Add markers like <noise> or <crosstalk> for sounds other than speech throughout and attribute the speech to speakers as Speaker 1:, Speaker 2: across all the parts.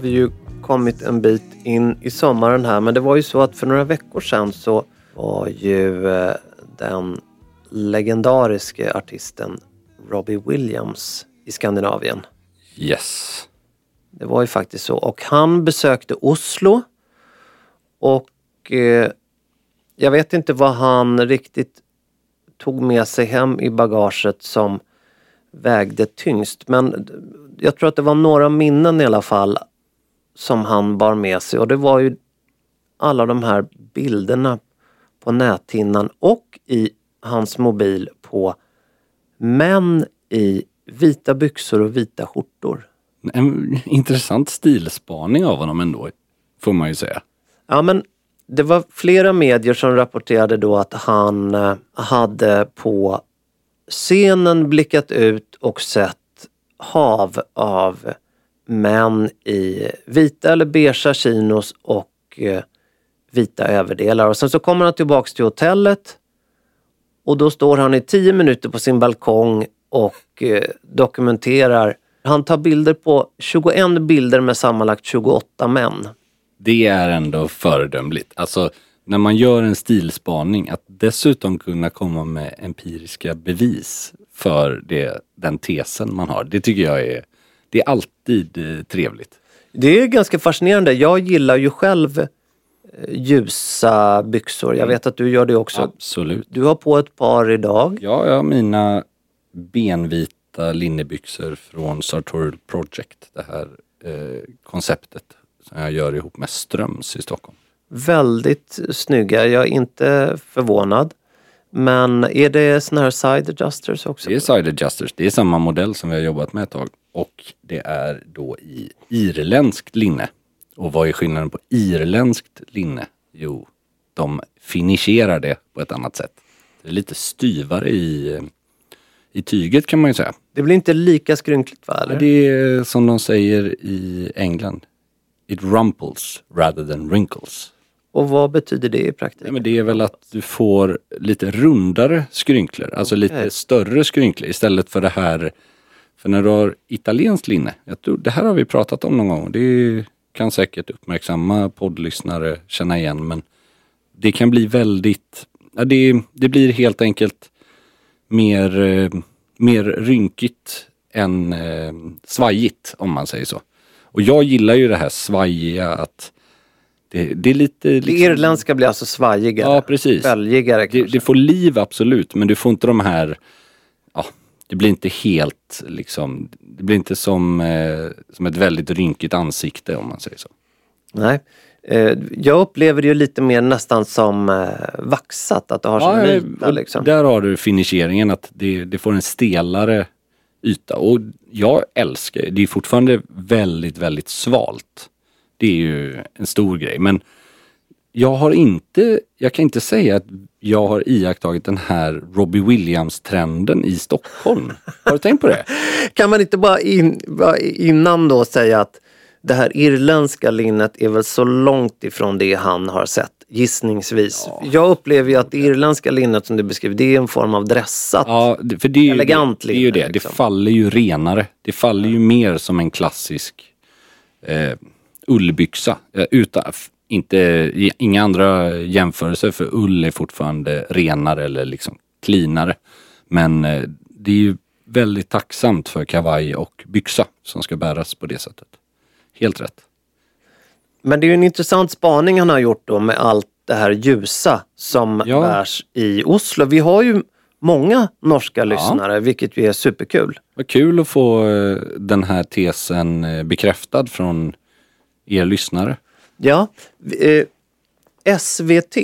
Speaker 1: Vi ju kommit en bit in i sommaren här men det var ju så att för några veckor sedan så var ju eh, den legendariske artisten Robbie Williams i Skandinavien.
Speaker 2: Yes.
Speaker 1: Det var ju faktiskt så. Och han besökte Oslo. Och eh, jag vet inte vad han riktigt tog med sig hem i bagaget som vägde tyngst. Men jag tror att det var några minnen i alla fall som han bar med sig. Och det var ju alla de här bilderna på näthinnan och i hans mobil på män i vita byxor och vita skjortor.
Speaker 2: En intressant stilspaning av honom ändå, får man ju säga.
Speaker 1: Ja men det var flera medier som rapporterade då att han eh, hade på scenen blickat ut och sett hav av män i vita eller beiga chinos och eh, vita överdelar. Och sen så kommer han tillbaks till hotellet och då står han i tio minuter på sin balkong och eh, dokumenterar. Han tar bilder på 21 bilder med sammanlagt 28 män.
Speaker 2: Det är ändå föredömligt. Alltså, när man gör en stilspaning, att dessutom kunna komma med empiriska bevis för det, den tesen man har. Det tycker jag är, det är alltid eh, trevligt.
Speaker 1: Det är ganska fascinerande. Jag gillar ju själv eh, ljusa byxor. Jag vet att du gör det också.
Speaker 2: Absolut.
Speaker 1: Du har på ett par idag.
Speaker 2: Ja, jag har mina benvita linnebyxor från Sartorial Project. Det här eh, konceptet som jag gör ihop med Ströms i Stockholm.
Speaker 1: Väldigt snygga. Jag är inte förvånad. Men är det såna här side adjusters också?
Speaker 2: Det är side adjusters. Det är samma modell som vi har jobbat med ett tag. Och det är då i irländskt linne. Och vad är skillnaden på irländskt linne? Jo, de finisherar det på ett annat sätt. Det är lite styvare i, i tyget kan man ju säga.
Speaker 1: Det blir inte lika skrynkligt va? Eller?
Speaker 2: Det är som de säger i England. It rumples rather than wrinkles.
Speaker 1: Och vad betyder det i praktiken?
Speaker 2: Ja, men det är väl att du får lite rundare skrynklor, alltså lite
Speaker 1: Okej.
Speaker 2: större skrynklor istället för det här. För när du har italienskt linne, tror, det här har vi pratat om någon gång, det kan säkert uppmärksamma poddlyssnare känna igen men det kan bli väldigt, ja, det, det blir helt enkelt mer, eh, mer rynkigt än eh, svajigt om man säger så. Och jag gillar ju det här svajiga att det, det är lite...
Speaker 1: Det
Speaker 2: liksom-
Speaker 1: irländska blir alltså svajigare.
Speaker 2: Ja, precis.
Speaker 1: Böljigare
Speaker 2: Det, det får liv absolut, men du får inte de här... Ja, det blir inte helt liksom... Det blir inte som, eh, som ett väldigt rynkigt ansikte om man säger så.
Speaker 1: Nej. Eh, Jag upplever det ju lite mer nästan som eh, vaxat, att det har som
Speaker 2: Ja,
Speaker 1: vita
Speaker 2: och
Speaker 1: liksom.
Speaker 2: Där har du finisheringen, att det, det får en stelare yta. Och jag älskar, det är fortfarande väldigt, väldigt svalt. Det är ju en stor grej. Men jag har inte, jag kan inte säga att jag har iakttagit den här Robbie Williams-trenden i Stockholm. Har du tänkt på det? <laughs>
Speaker 1: Kan man inte bara, in, bara innan då säga att det här irländska linnet är väl så långt ifrån det han har sett, gissningsvis. Jag upplever ju att det irländska linnet som du beskriver, det är en form av dressat.
Speaker 2: Ja, för det är ju,
Speaker 1: Elegant
Speaker 2: det, är ju
Speaker 1: linne,
Speaker 2: det.
Speaker 1: liksom.
Speaker 2: Det faller ju renare. Det faller ju mer som en klassisk eh, ullbyxa. Eh, utan, inte, inga andra jämförelser för ull är fortfarande renare eller liksom cleanare. Men eh, det är ju väldigt tacksamt för kavaj och byxa som ska bäras på det sättet. Helt rätt.
Speaker 1: Men det är ju en intressant spaning han har gjort då med allt det här ljusa som
Speaker 2: Ja.
Speaker 1: bärs i Oslo. Vi har ju många norska lyssnare, vilket ju är superkul.
Speaker 2: Vad kul att få eh, den här tesen bekräftad från er lyssnare.
Speaker 1: Ja, eh, SVT,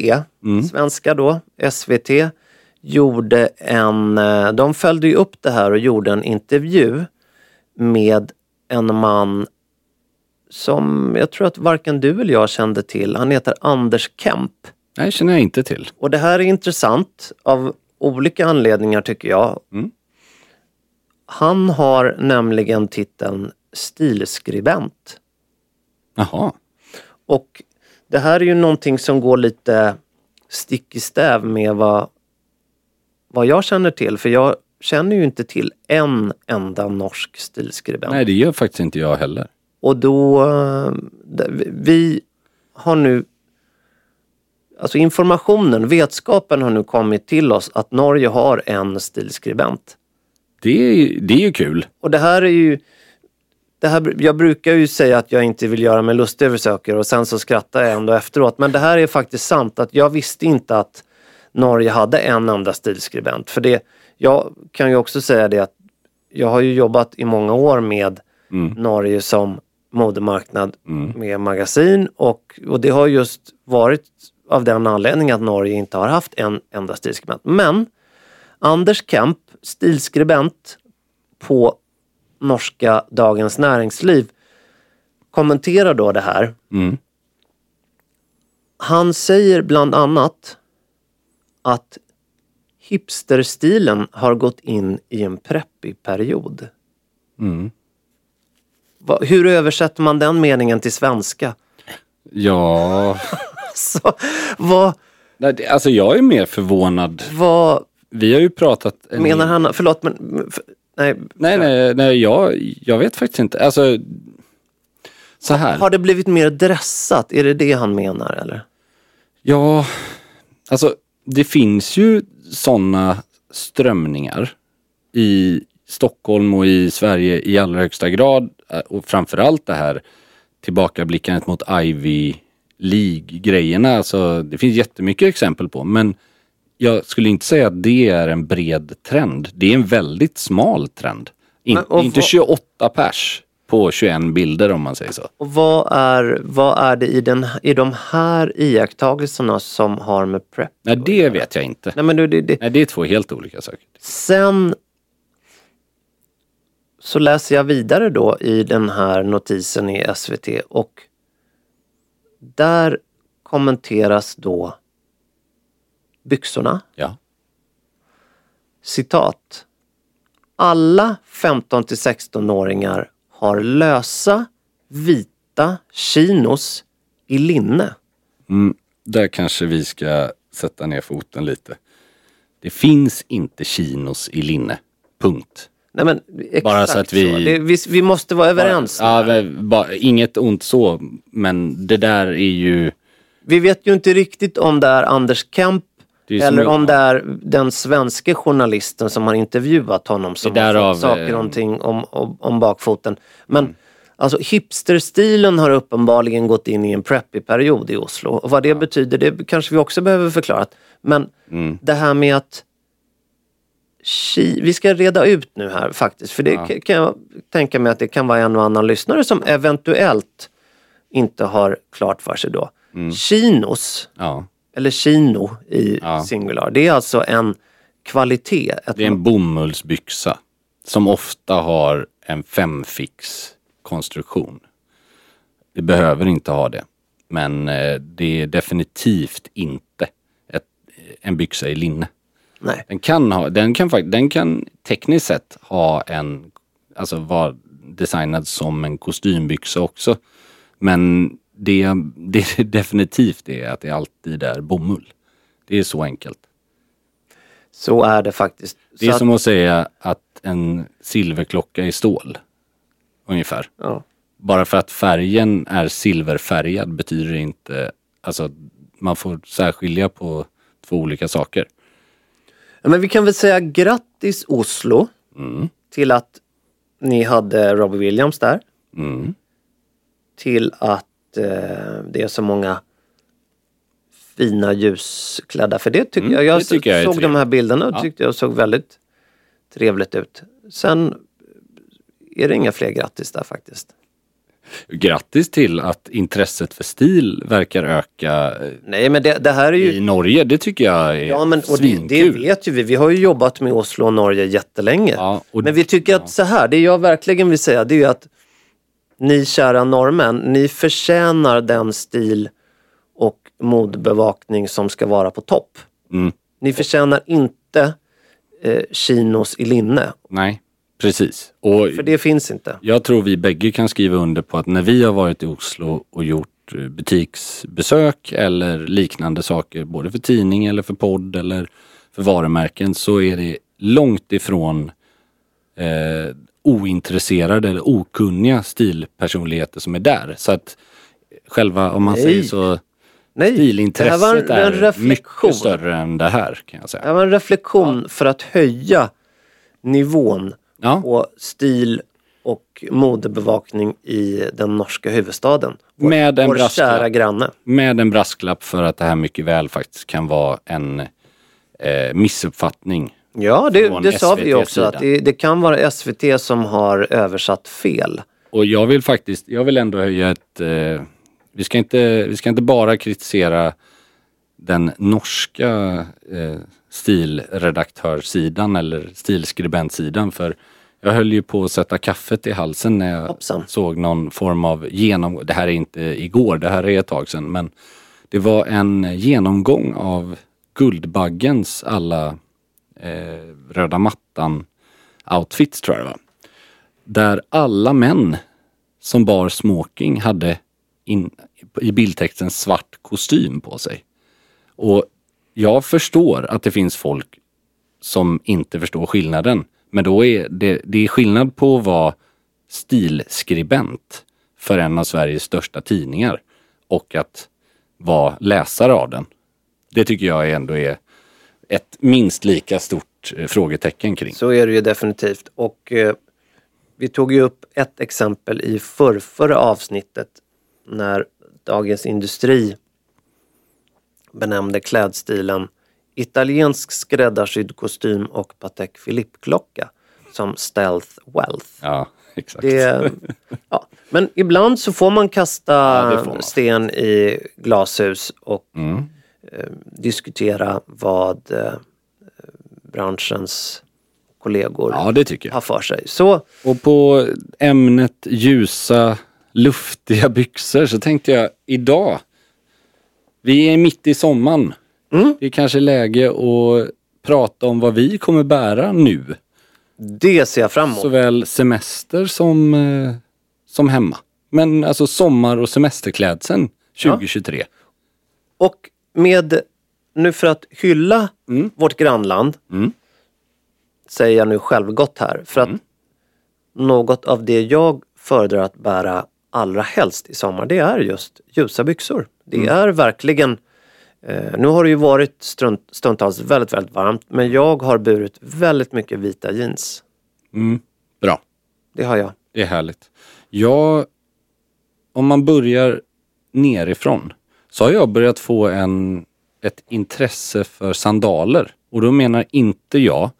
Speaker 1: svenska då, SVT, gjorde en, eh, de följde ju upp det här och gjorde en intervju med en man som jag tror att varken du eller jag kände till. Han heter Anders Kemp.
Speaker 2: Nej, känner jag inte till.
Speaker 1: Och det här är intressant av olika anledningar tycker jag.
Speaker 2: Mm.
Speaker 1: Han har nämligen titeln stilskribent.
Speaker 2: Jaha.
Speaker 1: Och det här är ju någonting som går lite stick i stäv med vad, vad jag känner till. För jag känner ju inte till en enda norsk stilskribent.
Speaker 2: Nej, det gör faktiskt inte jag heller.
Speaker 1: Och då, eh, vi har nu, alltså informationen, vetskapen har nu kommit till oss att Norge har en stilskribent.
Speaker 2: Det är, det är ju kul.
Speaker 1: Och det här är ju, det här, jag brukar ju säga att jag inte vill göra mig lustig över saker och sen så skrattar jag ändå efteråt. Men det här är faktiskt sant att jag visste inte att Norge hade en enda stilskribent. För det, jag kan ju också säga det att jag har ju jobbat i många år med Norge som modemarknad med magasin och, och det har just varit av den anledningen att Norge inte har haft en enda stilskribent. Men Anders Kemp, stilskribent på norska Dagens Näringsliv, kommenterar då det här.
Speaker 2: Mm.
Speaker 1: Han säger bland annat att hipsterstilen har gått in i en preppig period.
Speaker 2: Mm.
Speaker 1: Hur översätter man den meningen till svenska?
Speaker 2: Ja, <laughs>
Speaker 1: Så, vad,
Speaker 2: alltså jag är mer förvånad.
Speaker 1: vad
Speaker 2: Vi har ju pratat... en-
Speaker 1: menar han? Förlåt men... Nej,
Speaker 2: Nej, nej, nej jag, jag vet faktiskt inte. Alltså, så här.
Speaker 1: Har det blivit mer dressat? Är det det han menar eller?
Speaker 2: Ja, alltså det finns ju sådana strömningar i Stockholm och i Sverige i allra högsta grad. eh, Och framförallt det här tillbakablickandet mot Ivy League-grejerna. Alltså, det finns jättemycket exempel på. Men jag skulle inte säga att det är en bred trend. Det är en väldigt smal trend. In,
Speaker 1: Men, och
Speaker 2: inte
Speaker 1: vad-
Speaker 2: 28 pers på 21 bilder om man säger så.
Speaker 1: Och vad är, vad är det i, den, i de här iakttagelserna som har med prep
Speaker 2: Nej, det vet jag inte.
Speaker 1: Nej men det, det,
Speaker 2: Nej, det är två helt olika saker.
Speaker 1: Sen så läser jag vidare då i den här notisen i SVT och där kommenteras då byxorna.
Speaker 2: Ja.
Speaker 1: Citat. Alla 15 till 16-åringar har lösa vita chinos i linne.
Speaker 2: Mm, där kanske vi ska sätta ner foten lite. Det finns inte chinos i linne. Punkt.
Speaker 1: Nej men
Speaker 2: Bara så att vi-
Speaker 1: så. Det, vi, vi måste vara överens.
Speaker 2: Ja, men bara, inget ont så, men det där är ju...
Speaker 1: Vi vet ju inte riktigt om det är Anders Kemp eller om det är den svenska journalisten som har intervjuat honom som har saker
Speaker 2: eh,
Speaker 1: och ting om, om, om bakfoten. Men alltså hipsterstilen har uppenbarligen gått in i en preppig period i Oslo. Och vad det betyder, det kanske vi också behöver förklara. Men
Speaker 2: Mm.
Speaker 1: det här med att vi ska reda ut nu här faktiskt, för det
Speaker 2: Ja.
Speaker 1: kan jag tänka mig att det kan vara en och annan lyssnare som eventuellt inte har klart för sig då. Chinos,
Speaker 2: Ja,
Speaker 1: eller chino i
Speaker 2: Ja.
Speaker 1: singular, det är alltså en kvalitet. Ett,
Speaker 2: det är en bomullsbyxa. som ofta har en femfix konstruktion. Det behöver inte ha det. Men eh, det är definitivt inte ett, en byxa i linne.
Speaker 1: Nej.
Speaker 2: Den kan, ha, den, kan, den kan tekniskt sett ha en, alltså vara designad som en kostymbyxa också. Men det, det är <laughs> definitivt det att det alltid är bomull. Det är så enkelt.
Speaker 1: Så är det faktiskt.
Speaker 2: Det är
Speaker 1: Så
Speaker 2: som
Speaker 1: att,
Speaker 2: säga att en silverklocka är stål. Ungefär.
Speaker 1: ja.
Speaker 2: Bara för att färgen är silverfärgad betyder det inte, alltså man får särskilja på två olika saker.
Speaker 1: Ja, Men vi kan väl säga grattis Oslo
Speaker 2: Mm.
Speaker 1: till att ni hade Robbie Williams där.
Speaker 2: Mm.
Speaker 1: Till att det är så många fina ljusklädda. För det tycker
Speaker 2: Mm,
Speaker 1: jag. Jag
Speaker 2: det tycker jag
Speaker 1: såg de här bilderna och
Speaker 2: Ja.
Speaker 1: tyckte jag såg väldigt trevligt ut. Sen är det inga fler grattis där faktiskt.
Speaker 2: Grattis till att intresset för stil verkar öka eh,
Speaker 1: Nej men det, det här är ju
Speaker 2: i Norge. Det tycker jag är
Speaker 1: Ja men och det, det
Speaker 2: svinkul.
Speaker 1: vet ju vi. Vi har ju jobbat med Oslo och Norge jättelänge.
Speaker 2: Ja, och-
Speaker 1: men vi tycker att så här, det jag verkligen vill säga det är ju att ni kära norrmän, ni förtjänar den stil och modbevakning som ska vara på topp.
Speaker 2: Mm.
Speaker 1: Ni förtjänar inte eh, chinos i linne,
Speaker 2: Nej, precis. Och
Speaker 1: för det finns inte.
Speaker 2: jag tror vi bägge kan skriva under på att när vi har varit i Oslo och gjort eh, butiksbesök eller liknande saker, både för tidning eller för podd eller för varumärken, så är det långt ifrån eh, ointresserade eller okunniga stilpersonligheter som är där. Så att själva, om man
Speaker 1: Nej.
Speaker 2: säger så,
Speaker 1: Nej,
Speaker 2: stilintresset
Speaker 1: det en, en
Speaker 2: är
Speaker 1: reflektion.
Speaker 2: mycket större än det här kan jag
Speaker 1: Det
Speaker 2: säga.
Speaker 1: här var en reflektion för att höja nivån
Speaker 2: Ja.
Speaker 1: på stil och modebevakning i den norska huvudstaden. Vår,
Speaker 2: Med en
Speaker 1: vår
Speaker 2: brasklapp.
Speaker 1: kära granne.
Speaker 2: Med en brasklapp för att det här mycket väl faktiskt kan vara en eh, missuppfattning.
Speaker 1: Ja, det, det sa vi ju också att det, det kan vara SVT som har översatt fel.
Speaker 2: Och jag vill faktiskt, jag vill ändå höja ett... Eh, vi, ska inte, vi ska inte bara kritisera den norska eh, stilredaktörssidan eller stilskribentsidan för jag höll ju på att sätta kaffet i halsen när jag
Speaker 1: Hoppsan.
Speaker 2: såg någon form av genom... Det här är inte igår, det här är ett tag sedan men det var en genomgång av Guldbaggens alla eh, röda mattan outfits tror jag det var. Där alla män som bar smoking hade in, i bildtexten svart kostym på sig. Och jag förstår att det finns folk som inte förstår skillnaden. Men då är det, det är skillnad på att vara stilskribent för en av Sveriges största tidningar och att vara läsare av den. Det tycker jag ändå är ett minst lika stort eh, frågetecken kring.
Speaker 1: Så är det ju definitivt. Och eh, vi tog ju upp ett exempel i förrförra avsnittet när Dagens Industri benämnde klädstilen italiensk skräddarsydd kostym och Patek Philippe-klocka som stealth wealth.
Speaker 2: Ja, exakt.
Speaker 1: Det, ja. Men ibland så får man kasta
Speaker 2: Ja, får man.
Speaker 1: sten i glashus och
Speaker 2: Mm.
Speaker 1: Eh, diskutera vad eh, branschens kollegor
Speaker 2: Ja, det tycker jag.
Speaker 1: har för sig. Så
Speaker 2: Och på ämnet ljusa, luftiga byxor så tänkte jag idag, vi är mitt i sommaren. Det är kanske läge att prata om vad vi kommer bära nu.
Speaker 1: det ser jag fram emot.
Speaker 2: Såväl semester som, eh, som hemma. Men alltså sommar och semesterklädseln 2023.
Speaker 1: Och med, nu för att hylla vårt grannland,
Speaker 2: Mm.
Speaker 1: säger jag nu självgott här, för att något av det jag föredrar att bära allra helst i sommar, det är just ljusa byxor. Det
Speaker 2: Mm.
Speaker 1: är verkligen, eh, nu har det ju varit strunt, stundtals väldigt, väldigt varmt, men jag har burit väldigt mycket vita jeans.
Speaker 2: Mm. Bra.
Speaker 1: Det har jag.
Speaker 2: Det är härligt. Jag, om man börjar nerifrån så har jag börjat få en, ett intresse för sandaler. Och då menar inte jag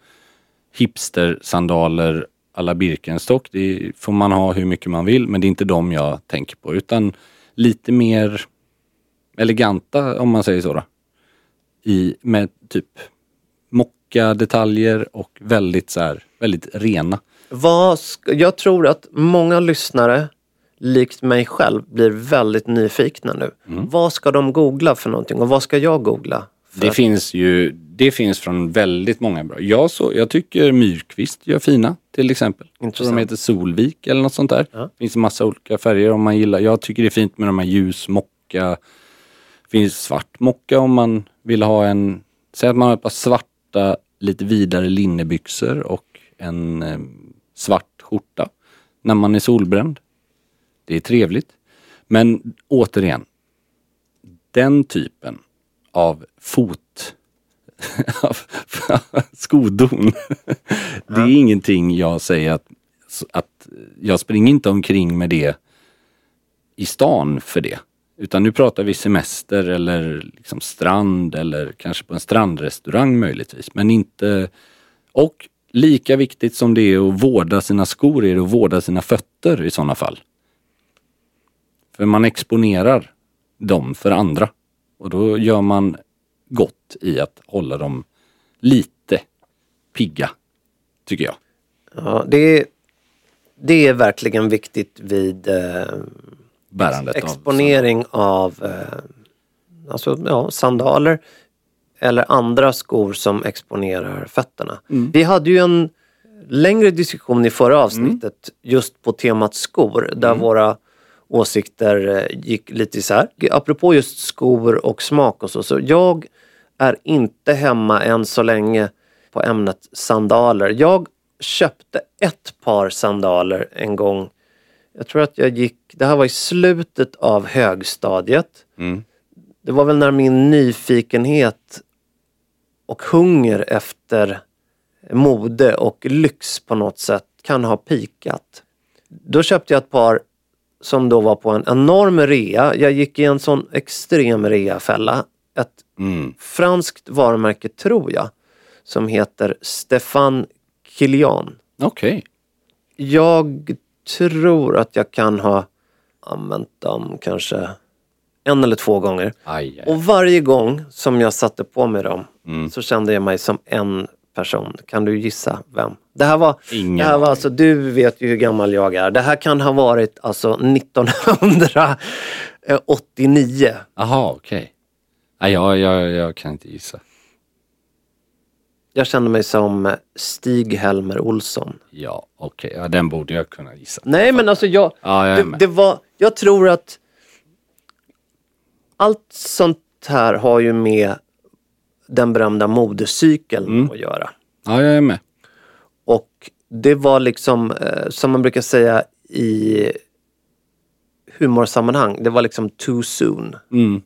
Speaker 2: hipster-sandaler alla Birkenstock. Det får man ha hur mycket man vill men det är inte de jag tänker på utan lite mer eleganta om man säger så. Då. I, med typ mocka detaljer och väldigt så här, väldigt rena.
Speaker 1: Vad ska, jag tror att många lyssnare, likt mig själv, blir väldigt nyfikna nu.
Speaker 2: Mm.
Speaker 1: Vad ska de googla för någonting och vad ska jag googla?
Speaker 2: Det
Speaker 1: att-
Speaker 2: finns ju, det finns från väldigt många bra. Jag, så, jag tycker Myrkvist gör fina till exempel.
Speaker 1: Intressant.
Speaker 2: de heter Solvik eller något sånt där.
Speaker 1: Ja.
Speaker 2: finns en massa olika färger om man gillar. Jag tycker det är fint med de här ljus mocka. finns svart mocka om man vill ha en, säg att man har ett par svarta lite vidare linnebyxor och en eh, svart skjorta när man är solbränd. Det är trevligt. Men återigen, den typen av fot <laughs> av skodon. <laughs> Det är ingenting jag säger att, att jag springer inte omkring med det i stan för det. Utan nu pratar vi semester eller liksom strand eller kanske på en strandrestaurang möjligtvis. Men inte... Och lika viktigt som det är att vårda sina skor är det att vårda sina fötter i sådana fall. För man exponerar dem för andra. Och då gör man gott i att hålla dem lite pigga, tycker jag.
Speaker 1: Ja, det, är, det är verkligen viktigt vid eh,
Speaker 2: Bärandet
Speaker 1: exponering av eh, alltså, ja, sandaler eller andra skor som exponerar fötterna.
Speaker 2: Mm.
Speaker 1: Vi hade ju en längre diskussion i förra avsnittet just på temat skor där
Speaker 2: Mm.
Speaker 1: våra åsikter eh, gick lite isär. Apropå just skor och smak och så, så jag är inte hemma än så länge på ämnet sandaler. Jag köpte ett par sandaler en gång. Jag tror att jag gick, det här var i slutet av högstadiet.
Speaker 2: Mm.
Speaker 1: Det var väl när min nyfikenhet och hunger efter mode och lyx på något sätt kan ha pikat. Då köpte jag ett par som då var på en enorm rea. Jag gick i en sån extrem reafälla. Ett
Speaker 2: Mm.
Speaker 1: franskt varumärke tror jag som heter Stefan Kilian.
Speaker 2: Okej.
Speaker 1: Jag tror att jag kan ha använt dem kanske en eller två gånger.
Speaker 2: Aj, aj.
Speaker 1: Och varje gång som jag satte på mig dem
Speaker 2: Mm.
Speaker 1: så kände jag mig som en person. Kan du gissa vem? Det här var,
Speaker 2: Ingen
Speaker 1: det här var alltså, du vet ju hur gammal jag är. Det här kan ha varit alltså 1989.
Speaker 2: Jaha, okej. Nej, jag, jag, jag kan inte gissa.
Speaker 1: Jag kände mig som Stig-Helmer Olsson.
Speaker 2: Ja, okej. Ja, den borde jag kunna gissa.
Speaker 1: Nej men alltså jag,
Speaker 2: Ja, jag
Speaker 1: det, det var, jag tror att allt sånt här har ju med den berömda modecykeln
Speaker 2: Mm.
Speaker 1: att göra.
Speaker 2: Ja, jag är med.
Speaker 1: Det var liksom, eh, som man brukar säga i humorsammanhang, det var liksom too soon.
Speaker 2: Mm.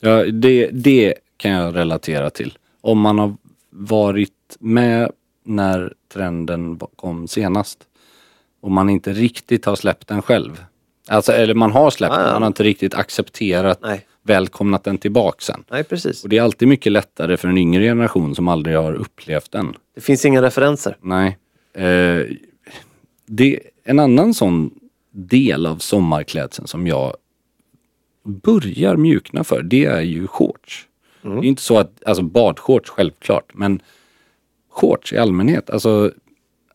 Speaker 2: Ja, det, det kan jag relatera till. Om man har varit med när trenden kom senast och man inte riktigt har släppt den själv. Alltså, eller man har släppt
Speaker 1: Ja, ja.
Speaker 2: den, man har inte riktigt accepterat,
Speaker 1: Nej.
Speaker 2: välkomnat den tillbaka sen.
Speaker 1: Nej, precis.
Speaker 2: Och det är alltid mycket lättare för en yngre generation som aldrig har upplevt den.
Speaker 1: Det finns inga referenser.
Speaker 2: Nej. Eh, det, en annan sån del av sommarklädseln som jag börjar mjukna för, det är ju shorts. Det är inte så att, alltså badshorts självklart, men shorts i allmänhet. Alltså,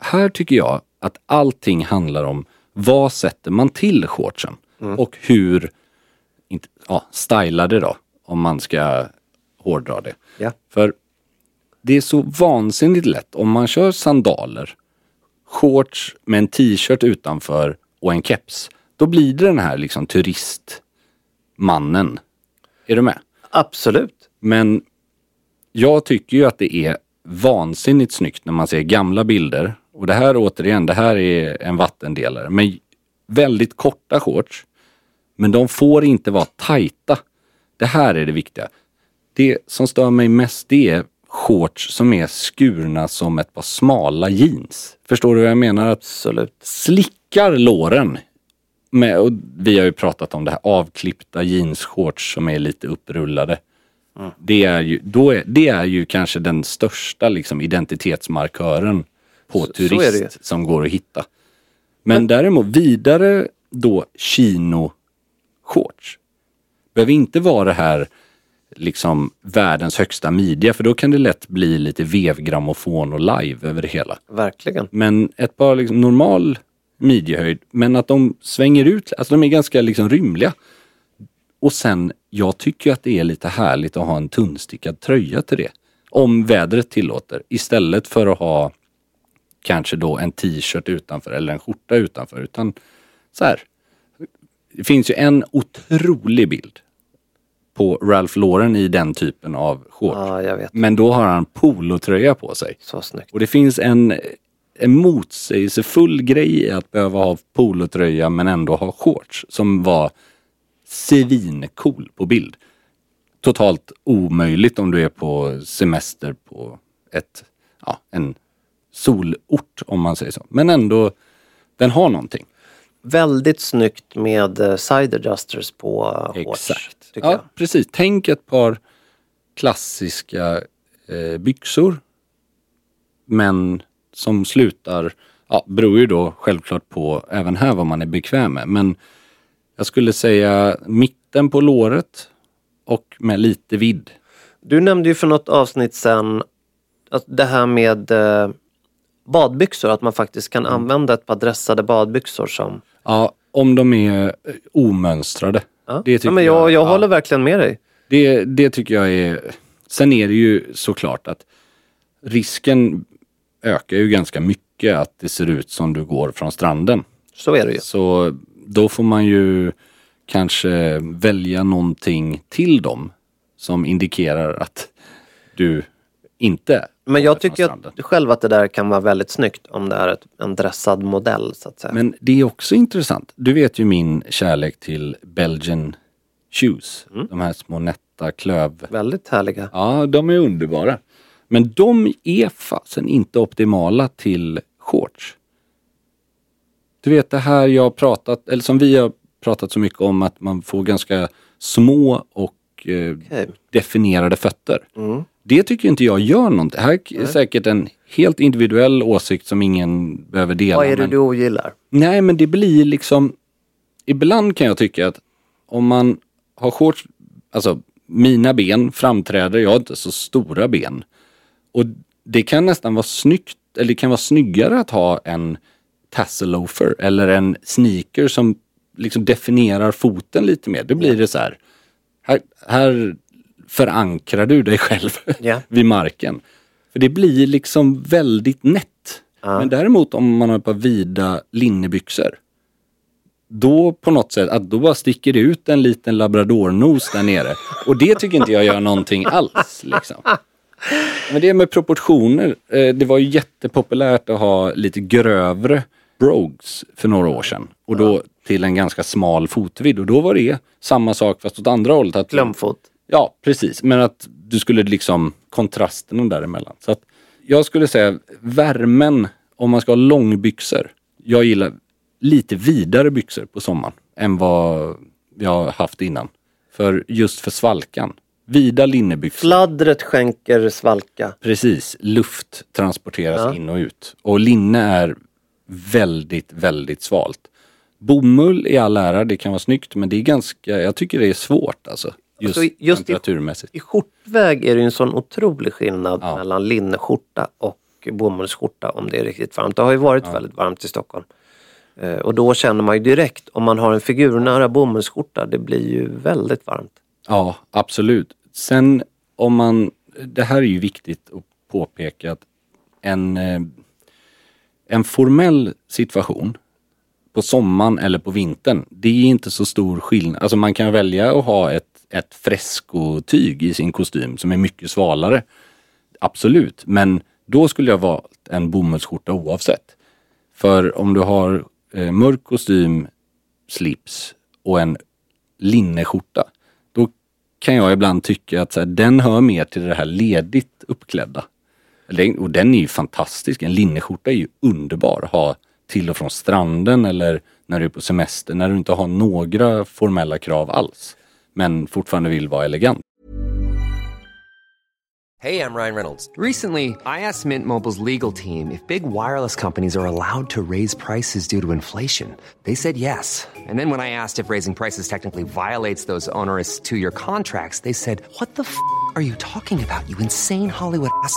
Speaker 2: här tycker jag att allting handlar om vad sätter man till shortsen? Och hur, inte, ja, styla det då, om man ska hårdra det.
Speaker 1: Ja.
Speaker 2: För det är så vansinnigt lätt om man kör sandaler, shorts med en t-shirt utanför och en keps. Då blir det den här liksom turistmannen. Är du med?
Speaker 1: Absolut.
Speaker 2: Men jag tycker ju att det är vansinnigt snyggt när man ser gamla bilder. Och det här återigen, det här är en vattendelare. Men väldigt korta shorts. Men de får inte vara tajta. Det här är det viktiga. Det som stör mig mest det är shorts som är skurna som ett par smala jeans. Förstår du vad jag menar?
Speaker 1: Absolut.
Speaker 2: slickar låren. Med, och vi har ju pratat om det här avklippta jeansshorts som är lite upprullade. Det, är ju, då är, det är ju kanske den största liksom, identitetsmarkören på
Speaker 1: Så- så
Speaker 2: turist
Speaker 1: ju.
Speaker 2: som går att hitta. Men däremot vidare då chino shorts. Behöver inte vara det här liksom världens högsta midja för då kan det lätt bli lite vevgrammofon och live över det hela.
Speaker 1: Verkligen.
Speaker 2: Men ett par liksom normal midjehöjd, men att de svänger ut, alltså de är ganska liksom rymliga. Och sen, jag tycker att det är lite härligt att ha en tunnstickad tröja till det. Om vädret tillåter. Istället för att ha kanske då en t-shirt utanför eller en skjorta utanför. Utan så här. Det finns ju en otrolig bild på Ralph Lauren i den typen av shorts.
Speaker 1: Ja, jag vet.
Speaker 2: Men då har han polotröja på sig.
Speaker 1: Så snyggt.
Speaker 2: Och det finns en, en motsägelsefull grej i att behöva ha polotröja men ändå ha shorts som var svincool på bild. Totalt omöjligt om du är på semester på ett, ja, en solort om man säger så. Men ändå, den har någonting.
Speaker 1: Väldigt snyggt med eh, side adjusters på shorts.
Speaker 2: Exakt.
Speaker 1: Tycker
Speaker 2: Ja,
Speaker 1: jag.
Speaker 2: precis. Tänk ett par klassiska eh, byxor. Men som slutar, ja, beror ju då självklart på även här vad man är bekväm med. Men jag skulle säga mitten på låret och med lite vidd.
Speaker 1: Du nämnde ju för något avsnitt sen att det här med eh, badbyxor, att man faktiskt kan använda ett par dressade badbyxor som...
Speaker 2: Ja, om de är eh, omönstrade.
Speaker 1: Ja.
Speaker 2: Det tycker
Speaker 1: ja, men jag, jag
Speaker 2: jag- ja.
Speaker 1: håller verkligen med dig.
Speaker 2: Det, det tycker jag är... Sen är det ju såklart att risken ökar ju ganska mycket att det ser ut som du går från stranden.
Speaker 1: Så är det ju.
Speaker 2: Så då får man ju kanske välja någonting till dem som indikerar att du inte
Speaker 1: Men jag tycker att, själv att det där kan vara väldigt snyggt om det är ett, en dressad modell så att säga.
Speaker 2: Men det är också intressant. Du vet ju min kärlek till Belgian shoes.
Speaker 1: Mm.
Speaker 2: De här små nätta klöv...
Speaker 1: Väldigt härliga.
Speaker 2: Ja, de är underbara. Men de är fasen inte optimala till shorts. Du vet det här jag har pratat, eller som vi har pratat så mycket om att man får ganska små och eh,
Speaker 1: Okej.
Speaker 2: definierade fötter.
Speaker 1: Mm.
Speaker 2: Det tycker inte jag gör någonting. Här är säkert en helt individuell åsikt som ingen behöver dela.
Speaker 1: Vad är det
Speaker 2: men-
Speaker 1: du ogillar?
Speaker 2: Nej, men det blir liksom... Ibland kan jag tycka att om man har shorts, alltså mina ben framträder, jag har inte så stora ben. Och det kan nästan vara snyggt, eller det kan vara snyggare att ha en tasseloafer eller en sneaker som liksom definierar foten lite mer. Då blir det så här, här, här förankrar du dig själv
Speaker 1: Ja. <laughs>
Speaker 2: vid marken. För det blir liksom väldigt nätt. Men däremot om man har ett par vida linnebyxor. Då på något sätt, att då bara sticker det ut en liten labradornos där nere. Och det tycker inte jag gör någonting alls. Liksom. Men det med proportioner. Eh, det var ju jättepopulärt att ha lite grövre brogues för några år sedan. Och då till en ganska smal fotvidd. Och då var det samma sak fast åt andra hållet. Att
Speaker 1: Klämfot.
Speaker 2: Ja, precis. Men att du skulle liksom kontrasten däremellan. Så att jag skulle säga värmen, om man ska ha långbyxor. Jag gillar lite vidare byxor på sommaren än vad jag har haft innan. För just för svalkan. Vida linnebyxor.
Speaker 1: Fladdret skänker svalka.
Speaker 2: Precis, luft transporteras
Speaker 1: Ja.
Speaker 2: in och ut. Och linne är väldigt, väldigt svalt. Bomull i all ära, det kan vara snyggt men det är ganska, jag tycker det är svårt alltså. Just,
Speaker 1: Alltså, just i-
Speaker 2: temperaturmässigt.
Speaker 1: I skjortväg är det ju en sån otrolig skillnad
Speaker 2: Ja.
Speaker 1: mellan linneskjorta och bomullsskjorta om det är riktigt varmt. Det har ju varit väldigt varmt i Stockholm. Eh, och då känner man ju direkt om man har en figurnära bomullsskjorta, det blir ju väldigt varmt.
Speaker 2: Ja, absolut. Sen om man, det här är ju viktigt att påpeka att en, eh, en formell situation på sommaren eller på vintern, det är inte så stor skillnad. Alltså man kan välja att ha ett, ett freskotyg i sin kostym som är mycket svalare. Absolut, men då skulle jag valt en bomullsskjorta oavsett. För om du har eh, mörk kostym, slips och en linneskjorta, då kan jag ibland tycka att så här, den hör mer till det här ledigt uppklädda. Och den är ju fantastisk. En linneskjorta är ju underbar att ha till och från stranden eller när du är på semester, när du inte har några formella krav alls. Men fortfarande vill vara elegant.
Speaker 3: Hej, jag heter Ryan Reynolds. Recently, I asked Mint Mobile's legal team if big wireless companies are allowed to raise prices due to inflation. They said yes. And then when I asked if raising prices technically violates those onerous two year contracts, they said, What the f are you talking about, you insane Hollywood ass?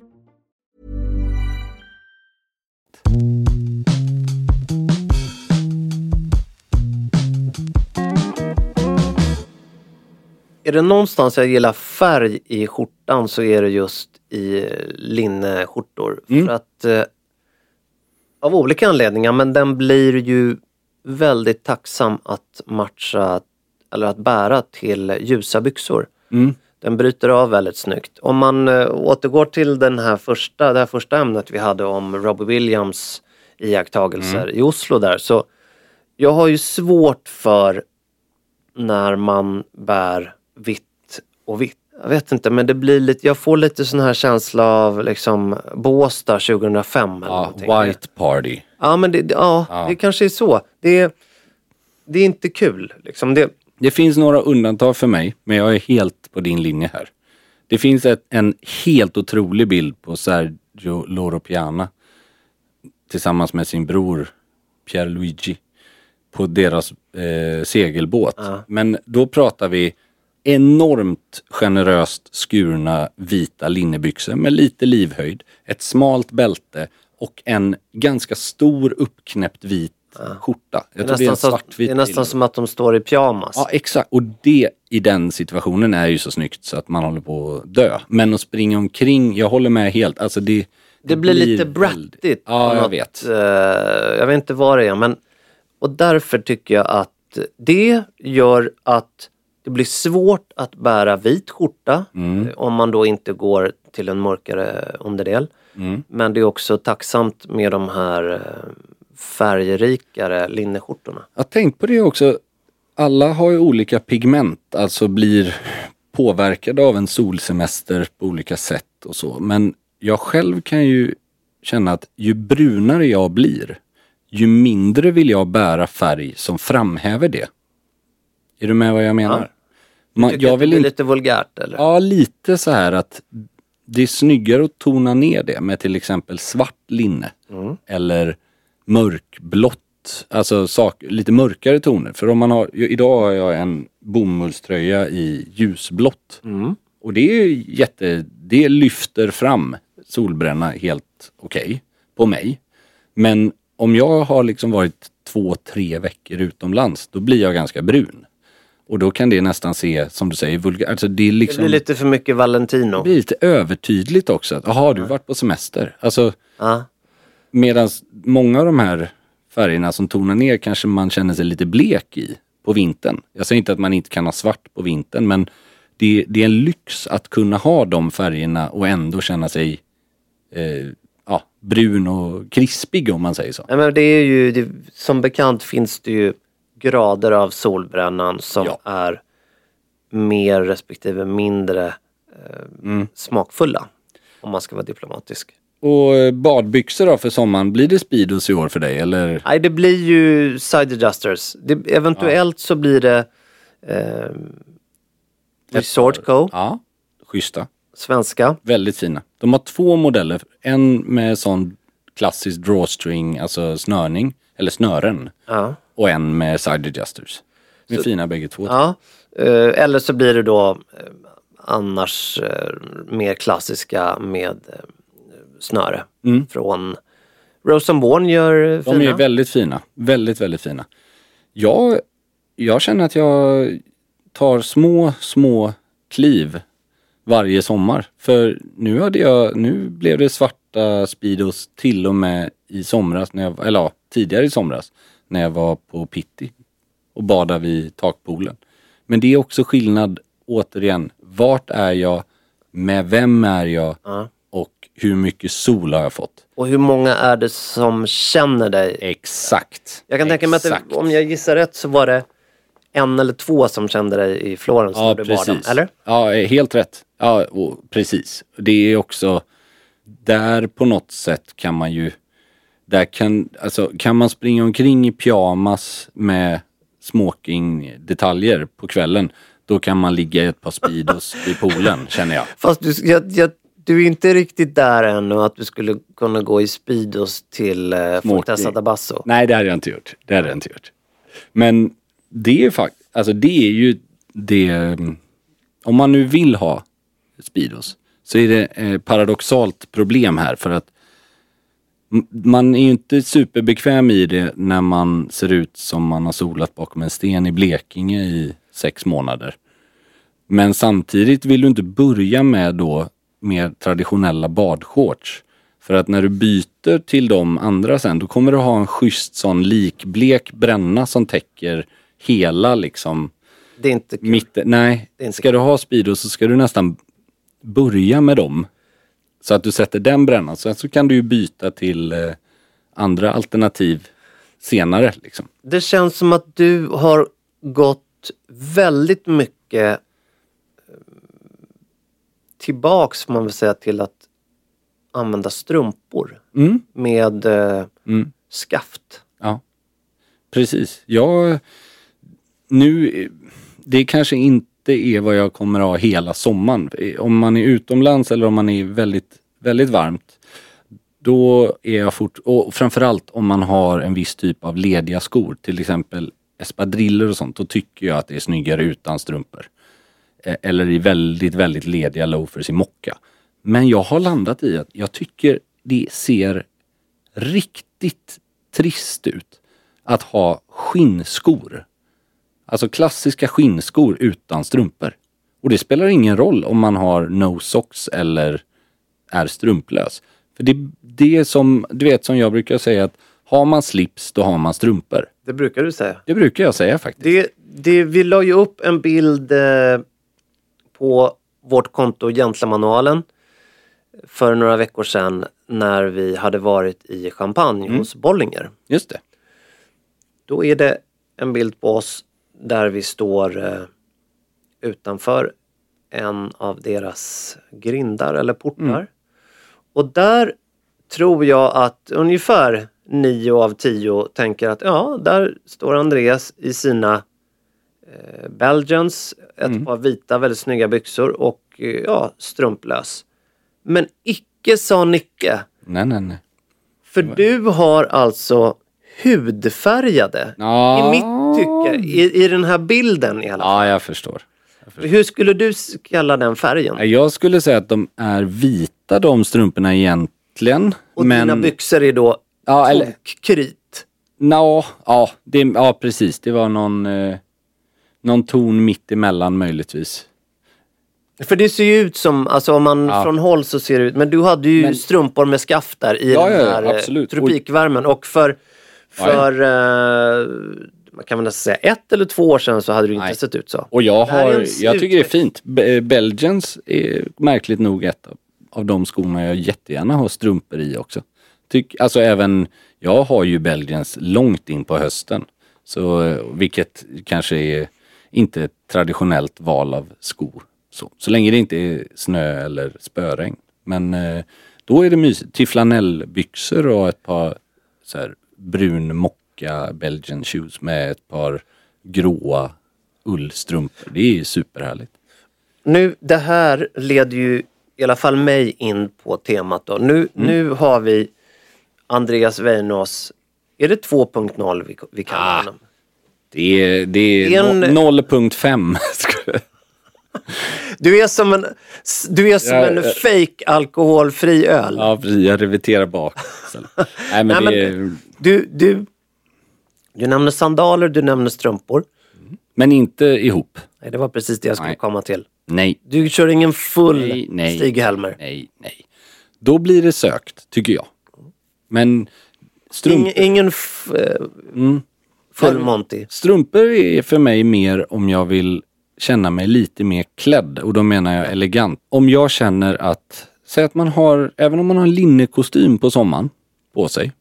Speaker 1: Är det någonstans jag gillar färg i skjortan så är det just i linneskjortor. För att eh, av olika anledningar men den blir ju väldigt tacksam att matcha eller att bära till ljusa byxor. Den bryter av väldigt snyggt. Om man eh, återgår till den här första, det här första ämnet vi hade om Robbie Williams iakttagelser i Oslo där så jag har ju svårt för när man bär vitt och vitt. Jag vet inte men det blir lite, jag får lite sån här känsla av liksom Båstad 2005 eller
Speaker 2: Ja,
Speaker 1: någonting.
Speaker 2: White Party.
Speaker 1: Ja men det, ja, det kanske är så. Det är, det är inte kul liksom. Det,
Speaker 2: Det finns några undantag för mig, men jag är helt på din linje här. Det finns ett, en helt otrolig bild på Sergio Loro Piana tillsammans med sin bror Pierluigi på deras eh, segelbåt. Men då pratar vi enormt generöst skurna vita linnebyxor med lite livhöjd, ett smalt bälte och en ganska stor uppknäppt vit skjorta. Jag
Speaker 1: det är
Speaker 2: tror det är en
Speaker 1: nästan, som,
Speaker 2: svartvit
Speaker 1: det är nästan som att de står i pyjamas.
Speaker 2: Ja exakt och det i den situationen är ju så snyggt så att man håller på att dö. Men att springa omkring, jag håller med helt, alltså det
Speaker 1: Det blir lite brattigt.
Speaker 2: Ja jag
Speaker 1: något,
Speaker 2: vet.
Speaker 1: eh, jag vet inte vad det är men och därför tycker jag att det gör att det blir svårt att bära vit skjorta
Speaker 2: Mm.
Speaker 1: eh, om man då inte går till en mörkare underdel.
Speaker 2: Mm.
Speaker 1: Men det är också tacksamt med de här eh, färgrikare linneskjortorna.
Speaker 2: Jag har tänkt på det också. Alla har ju olika pigment, alltså blir påverkade av en solsemester på olika sätt och så. Men jag själv kan ju känna att ju brunare jag blir, ju mindre vill jag bära färg som framhäver det. Är du med vad jag menar? Man,
Speaker 1: Tycker
Speaker 2: jag
Speaker 1: det
Speaker 2: vill inte
Speaker 1: lite vulgärt eller?
Speaker 2: Ja, lite så här att det är snyggare att tona ner det med till exempel svart linne. Eller mörkblått, alltså sak, lite mörkare toner. För om man har, idag har jag en bomullströja i ljusblått. Och det är jätte, det lyfter fram solbränna helt okej på mig. Men om jag har liksom varit två, tre veckor utomlands, då blir jag ganska brun. Och då kan det nästan se, som du säger, vulgärt. Alltså det är
Speaker 1: Det
Speaker 2: liksom...
Speaker 1: blir lite för mycket Valentino.
Speaker 2: det blir lite övertydligt också. att, Jaha, du har varit på semester. Alltså,
Speaker 1: Ja.
Speaker 2: medan många av de här färgerna som tonar ner kanske man känner sig lite blek i på vintern. Jag säger inte att man inte kan ha svart på vintern men det, det är en lyx att kunna ha de färgerna och ändå känna sig eh, ja, brun och krispig om man säger så.
Speaker 1: Nej, men det är ju, det, som bekant finns det ju grader av solbrännan som
Speaker 2: Ja.
Speaker 1: är mer respektive mindre eh,
Speaker 2: Mm.
Speaker 1: smakfulla. Om man ska vara diplomatisk.
Speaker 2: Och eh, badbyxor då för sommaren, blir det Speedos i år för dig eller?
Speaker 1: Nej, det blir ju side adjusters. Det, eventuellt så blir det eh, Resort Co.
Speaker 2: Ja, schyssta.
Speaker 1: Svenska.
Speaker 2: Väldigt fina. De har två modeller. En med sån klassisk drawstring, alltså snörning, eller snören.
Speaker 1: Ja.
Speaker 2: Och en med side adjusters. De är fina bägge två.
Speaker 1: Ja. Eh, eller så blir det då eh, annars eh, mer klassiska med snöre. Från Rosenborn gör eh, fina.
Speaker 2: De är väldigt fina. Väldigt, väldigt fina. Jag, jag känner att jag tar små, små kliv varje sommar. För nu hade jag, nu blev det svarta Speedos till och med i somras, när jag, eller ja, tidigare i somras, när jag var på Pitti och badade vid takpoolen. Men det är också skillnad, återigen, vart är jag, med vem är jag och hur mycket sol har jag fått?
Speaker 1: Och hur många är det som känner dig?
Speaker 2: Exakt.
Speaker 1: Jag kan tänka mig att det, om jag gissar rätt så var det en eller två som kände dig i Florens
Speaker 2: Ja,
Speaker 1: när du
Speaker 2: precis.
Speaker 1: Eller?
Speaker 2: Ja, eh, helt rätt. Ja, precis. Det är också, där på något sätt kan man ju, där kan, alltså kan man springa omkring i pyjamas med smoking-detaljer på kvällen, då kan man ligga i ett par Speedos i poolen, <laughs> känner jag.
Speaker 1: Fast du, jag, jag, du är inte riktigt där ännu att du skulle kunna gå i Speedos till eh, Fortessa Dabasso.
Speaker 2: Nej, det hade jag inte gjort. Det hade jag inte gjort. Men det är faktiskt, alltså det är ju det, mm, om man nu vill ha Speedos, så är det eh, paradoxalt problem här för att man är ju inte superbekväm i det när man ser ut som man har solat bakom en sten i Blekinge i sex månader. Men samtidigt vill du inte börja med då mer traditionella badshorts. För att när du byter till de andra sen, då kommer du ha en schysst sån likblek bränna som täcker hela liksom
Speaker 1: Det är inte kul.
Speaker 2: mitten. Nej,
Speaker 1: inte
Speaker 2: ska du ha Speedo så ska du nästan börja med dem. Så att du sätter den brännan. Sen så kan du ju byta till eh, andra alternativ senare. Liksom.
Speaker 1: Det känns som att du har gått väldigt mycket eh, tillbaks får man väl säga till att använda strumpor
Speaker 2: Mm.
Speaker 1: med eh,
Speaker 2: Mm.
Speaker 1: skaft.
Speaker 2: Ja, precis. Jag, nu, det kanske inte är vad jag kommer ha hela sommaren. Om man är utomlands eller om man är väldigt, väldigt varmt. Då är jag fort, och framförallt om man har en viss typ av lediga skor, till exempel espadriller och sånt, då tycker jag att det är snyggare utan strumpor. Eh, eller i väldigt, väldigt lediga loafers i mocka. Men jag har landat i att jag tycker det ser riktigt trist ut att ha skinnskor. Alltså klassiska skinnskor utan strumpor. Och det spelar ingen roll om man har no socks eller är strumplös. För det, det är som, du vet som jag brukar säga att har man slips då har man strumpor.
Speaker 1: Det brukar du säga.
Speaker 2: Det brukar jag säga faktiskt.
Speaker 1: Det, det, vi la ju upp en bild eh, på vårt konto Gentlemanualen för några veckor sedan när vi hade varit i Champagne
Speaker 2: Mm.
Speaker 1: hos Bollinger.
Speaker 2: Just det.
Speaker 1: Då är det en bild på oss där vi står eh, utanför en av deras grindar eller portar.
Speaker 2: Mm.
Speaker 1: Och där tror jag att ungefär nio av tio tänker att ja, där står Andreas i sina eh, Belgians, ett
Speaker 2: Mm.
Speaker 1: par vita väldigt snygga byxor och eh, ja, strumplös. Men icke sa Nicke.
Speaker 2: Nej, nej, nej.
Speaker 1: För du har alltså hudfärgade,
Speaker 2: Ja.
Speaker 1: i mitt tycke, i, i den här bilden i alla fall.
Speaker 2: Ja, jag förstår.
Speaker 1: Hur skulle du kalla den färgen?
Speaker 2: Jag skulle säga att de är vita de strumporna egentligen.
Speaker 1: Och
Speaker 2: men...
Speaker 1: dina byxor är då
Speaker 2: Ja, eller-. Nå, ja, det, ja, precis. Det var någon, eh, någon ton mitt emellan möjligtvis.
Speaker 1: För det ser ju ut som, alltså om man
Speaker 2: Ja.
Speaker 1: från håll så ser det ut, men du hade ju
Speaker 2: Men-
Speaker 1: strumpor med skaft där i
Speaker 2: Ja,
Speaker 1: den
Speaker 2: ja, ja,
Speaker 1: här eh, tropikvärmen och för, för eh, man kan väl nästan säga ett eller två år sedan så hade det inte
Speaker 2: Nej.
Speaker 1: sett ut så.
Speaker 2: Och jag har, jag tycker det är fint. Be- Belgians är märkligt nog ett av- de skorna jag jättegärna har strumpor i också. Tyck, alltså även, jag har ju Belgians långt in på hösten. Så, vilket kanske är inte ett traditionellt val av sko. Så, så länge det inte är snö eller spöregn. Men eh, då är det mysigt. Till flanellbyxor och ett par så här, brun mocka Belgian shoes med ett par gråa ullstrumpor. Det är superhärligt.
Speaker 1: Nu, det här leder ju i alla fall mig in på temat då. Nu,
Speaker 2: Mm.
Speaker 1: nu har vi Andreas Weinås, är det 2.0 vi, vi kallar
Speaker 2: Ah.
Speaker 1: honom?
Speaker 2: Det är, det är
Speaker 1: En-
Speaker 2: no- 0.5. <laughs>
Speaker 1: Du är som en, du är som
Speaker 2: Ja,
Speaker 1: en
Speaker 2: eh.
Speaker 1: fake alkoholfri öl.
Speaker 2: ja, precis. Jag reverterar bak. <laughs> Nej, men
Speaker 1: Nej,
Speaker 2: det
Speaker 1: men- Du, du, du nämner sandaler, du nämner strumpor.
Speaker 2: men inte ihop.
Speaker 1: Nej, det var precis det jag skulle
Speaker 2: Nej.
Speaker 1: komma till.
Speaker 2: Nej,
Speaker 1: Du kör ingen full
Speaker 2: nej, nej.
Speaker 1: Stig-Helmer.
Speaker 2: Nej, nej. Då blir det sökt, tycker jag. Men strump,
Speaker 1: Ingen, ingen f, eh,
Speaker 2: Mm.
Speaker 1: full Monty.
Speaker 2: strumpor är för mig mer om jag vill känna mig lite mer klädd. Och då menar jag elegant. Om jag känner att, säg att man har, även om man har en linnekostym på sommaren på sig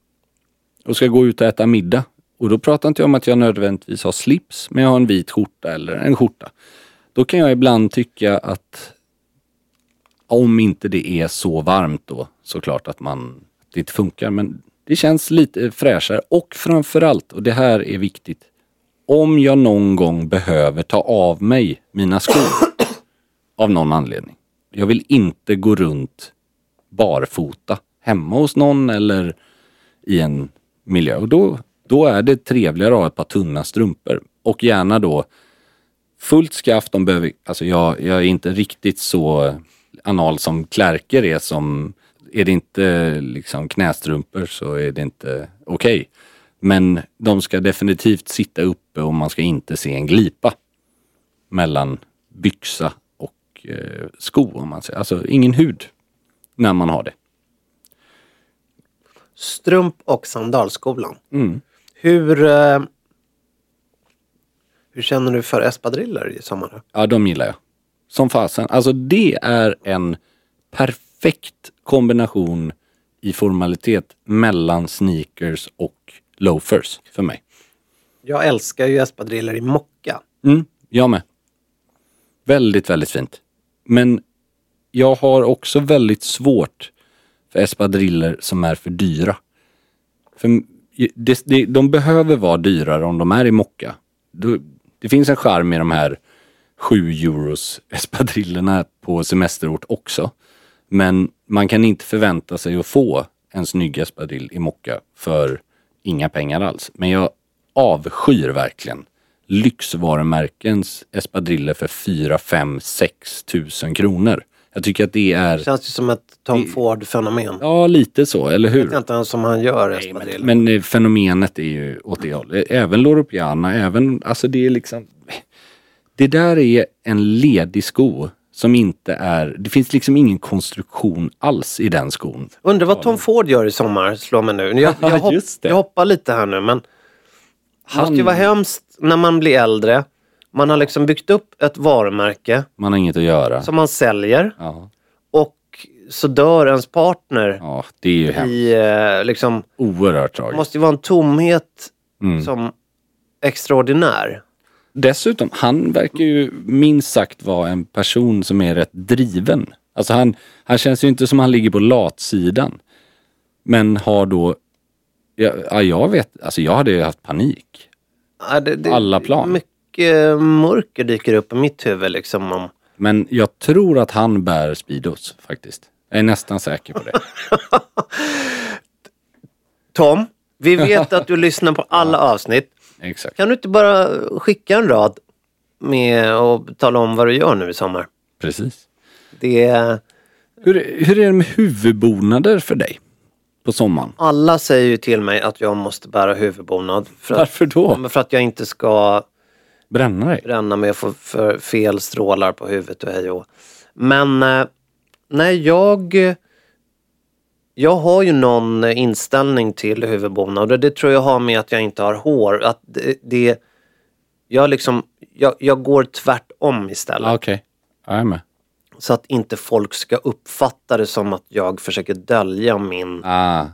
Speaker 2: och ska gå ut och äta middag. Och då pratar inte jag om att jag nödvändigtvis har slips, men jag har en vit skjorta eller en skjorta. Då kan jag ibland tycka att om inte det är så varmt då, såklart att man det inte funkar. Men det känns lite fräschare och framförallt, och det här är viktigt, om jag någon gång behöver ta av mig mina skor <clears throat> av någon anledning. Jag vill inte gå runt barfota hemma hos någon eller i en miljö. Och då, då är det trevligare att ha ett par tunna strumpor. Och gärna då fullt skaft. De behöver, alltså jag, jag är inte riktigt så anal som Klärker är som, är det inte liksom knästrumpor så är det inte okej. Men de ska definitivt sitta uppe och man ska inte se en glipa mellan byxa och eh, sko om man säger. Alltså ingen hud när man har det.
Speaker 1: Strump och sandalskolan.
Speaker 2: Mm.
Speaker 1: Hur, eh, hur känner du för espadriller i sommar?
Speaker 2: Ja, de gillar jag. Som fasen. Alltså det är en perfekt kombination i formalitet mellan sneakers och loafers för mig.
Speaker 1: Jag älskar ju espadriller i mocka.
Speaker 2: Mm, jag med. Väldigt, väldigt fint. Men jag har också väldigt svårt för espadriller som är för dyra. För det, det, de behöver vara dyrare om de är i mocka. Det finns en charm i de här 7 euros espadrillerna på semesterort också. Men man kan inte förvänta sig att få en snygg espadrill i mocka för inga pengar alls. Men jag avskyr verkligen lyxvarumärkens espadriller för 4, 5, 6 tusen kronor. Jag tycker att det är,
Speaker 1: Det känns ju som ett Tom Ford-fenomen.
Speaker 2: ja lite så, eller hur?
Speaker 1: Jag vet inte ens om han gör
Speaker 2: Nej, men, men eh, fenomenet är ju åt det hållet. Även Loro Piana, även, alltså det är liksom... Det där är en ledig sko som inte är, det finns liksom ingen konstruktion alls i den skon.
Speaker 1: Undrar vad Tom Ford gör i sommar, slår mig nu. Jag, <laughs> jag, hopp,
Speaker 2: Just det.
Speaker 1: jag hoppar lite här nu men det måste ju vara hemskt när man blir äldre. Man har liksom byggt upp ett varumärke
Speaker 2: Man har inget att göra.
Speaker 1: som man säljer
Speaker 2: Ja,
Speaker 1: och så dör ens partner
Speaker 2: ja det är ju hemskt.
Speaker 1: i eh, liksom,
Speaker 2: Oerhört
Speaker 1: det
Speaker 2: tragiskt.
Speaker 1: måste ju vara en tomhet
Speaker 2: Mm.
Speaker 1: som extraordinär.
Speaker 2: Dessutom, han verkar ju minst sagt vara en person som är rätt driven. Alltså han, han känns ju inte som han ligger på latsidan. Men har då, ja, ja, jag vet, alltså jag hade ju haft panik.
Speaker 1: Ja, det, det,
Speaker 2: Alla plan.
Speaker 1: Mycket mörker dyker upp i mitt huvud liksom. Om,
Speaker 2: Men jag tror att han bär Speedos faktiskt. Jag är nästan säker på det. <laughs>
Speaker 1: Tom, vi vet att du lyssnar på alla <laughs> avsnitt.
Speaker 2: Exakt.
Speaker 1: Kan du inte bara skicka en rad med och tala om vad du gör nu i sommar?
Speaker 2: Precis.
Speaker 1: Det är,
Speaker 2: Hur, hur är det med huvudbonader för dig? På sommaren?
Speaker 1: alla säger ju till mig att jag måste bära huvudbonad. För att,
Speaker 2: Varför då?
Speaker 1: För att jag inte ska
Speaker 2: Bränna dig?
Speaker 1: bränna mig och få för fel strålar på huvudet och hej och Men eh, nej, jag... jag har ju någon eh, inställning till huvudbonad och det, tror jag har med att jag inte har hår. Att det, det jag liksom, jag, jag går tvärtom istället.
Speaker 2: Ah, Okej, ja, jag är med.
Speaker 1: Så att inte folk ska uppfatta det som att jag försöker dölja min...
Speaker 2: Ah,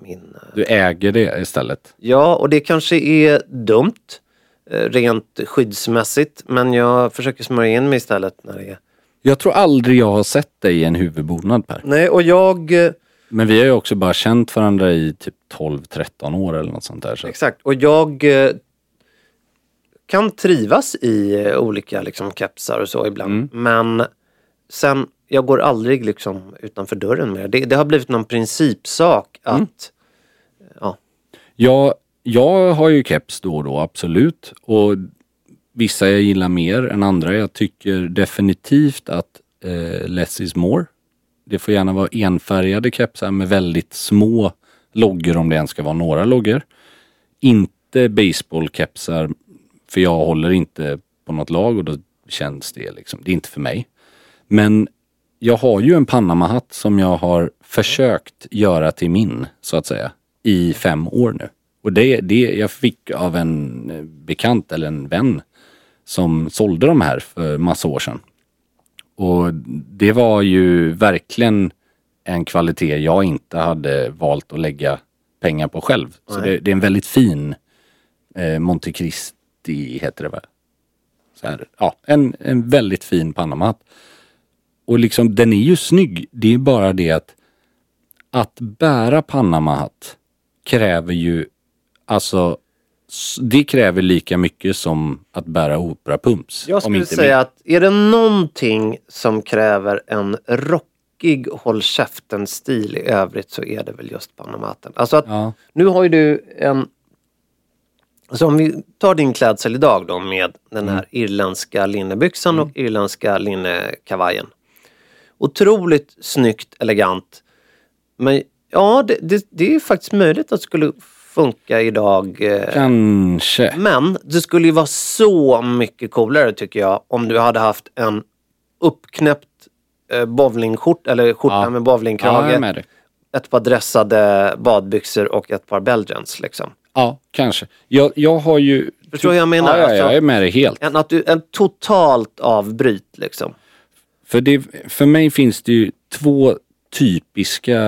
Speaker 1: min eh,
Speaker 2: du äger det istället.
Speaker 1: ja, och det kanske är dumt eh, rent skyddsmässigt. Men jag försöker smörja in mig istället när det är...
Speaker 2: Jag tror aldrig jag har sett dig i en huvudbonad Per.
Speaker 1: Nej, och jag... eh,
Speaker 2: Men vi har ju också bara känt varandra i typ 12-13 år eller något sånt där. Så.
Speaker 1: Exakt, och jag eh, kan trivas i eh, olika liksom, kepsar och så ibland. Men sen, jag går aldrig liksom utanför dörren med det. Det har blivit någon principsak att... Ja,
Speaker 2: Jag, jag har ju keps då och då, absolut. Och vissa jag gillar mer än andra. Jag tycker definitivt att eh, less is more. Det får gärna vara enfärgade kepsar med väldigt små loggor om det ens ska vara några loggor. Inte baseballkepsar, för jag håller inte på något lag och då känns det liksom, det är inte för mig. Men jag har ju en Panama-hatt som jag har försökt göra till min, så att säga, i fem år nu. Och det, det jag fick av en eh, bekant eller en vän som sålde de här för massa år sedan. Och det var ju verkligen en kvalitet jag inte hade valt att lägga pengar på själv. Så det, det är en väldigt fin eh, Monte Cristi, heter det va? Så här, ja, en, en väldigt fin Panama-hatt. Och liksom den är ju snygg. Det är bara det att att bära Panama-hatt kräver ju alltså det kräver lika mycket som att bära operapumps.
Speaker 1: jag skulle säga
Speaker 2: mer.
Speaker 1: att är det någonting som kräver en rockig håll käften-stil i övrigt så är det väl just Panamaten. Alltså att
Speaker 2: Ja.
Speaker 1: nu har ju du en... Så om vi tar din klädsel idag då med den här irländska linnebyxan och irländska linnekavajen. Otroligt snyggt, elegant. Men ja, det, det, det är faktiskt möjligt att skulle funka idag. Eh,
Speaker 2: Kanske.
Speaker 1: men det skulle ju vara så mycket coolare tycker jag om du hade haft en uppknäppt eh, bowlingskjorta eller skjorta
Speaker 2: Ja.
Speaker 1: med
Speaker 2: Ja,
Speaker 1: bowlingkrage.
Speaker 2: dig.
Speaker 1: ett par dressade badbyxor och ett par belgians liksom.
Speaker 2: Ja, kanske. Jag, jag har ju...
Speaker 1: Förstår vad jag menar?
Speaker 2: Ja, ja, jag
Speaker 1: Alltså-
Speaker 2: är med dig helt.
Speaker 1: En, att du, en totalt avbryt liksom.
Speaker 2: För, det, för mig finns det ju två typiska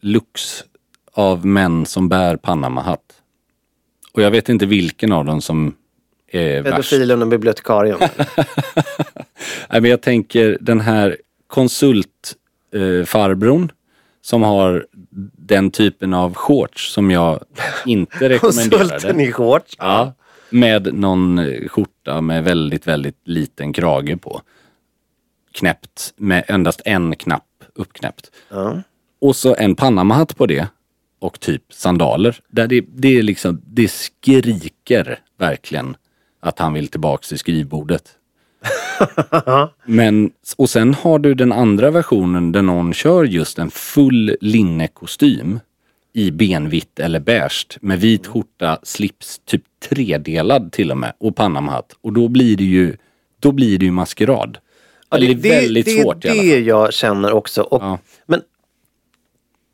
Speaker 2: looks av män som bär Panama-hatt. Och jag vet inte vilken av dem som är.
Speaker 1: Pedofilen och bibliotekarien. <laughs>
Speaker 2: Nej, men jag tänker den här konsultfarbrorn eh, som har den typen av shorts som jag inte <laughs>
Speaker 1: Konsulten
Speaker 2: rekommenderade.
Speaker 1: i shorts.
Speaker 2: Ja, med någon skjorta med väldigt, väldigt liten krage på. Knäppt med endast en knapp uppknäppt.
Speaker 1: Ja.
Speaker 2: Och så en Panama-hatt på det och typ sandaler. Där det, det är liksom, det skriker verkligen att han vill tillbaks till skrivbordet. <laughs> Men, och sen har du den andra versionen där någon kör just en full linnekostym i benvitt eller beige med vit skjorta, slips, typ tredelad till och med och Panama-hatt. Och då blir det ju, då blir det ju maskerad.
Speaker 1: Ja,
Speaker 2: Eller väldigt
Speaker 1: det,
Speaker 2: svårt i
Speaker 1: Det
Speaker 2: alla
Speaker 1: är
Speaker 2: fall.
Speaker 1: det jag känner också. Och,
Speaker 2: Ja.
Speaker 1: Men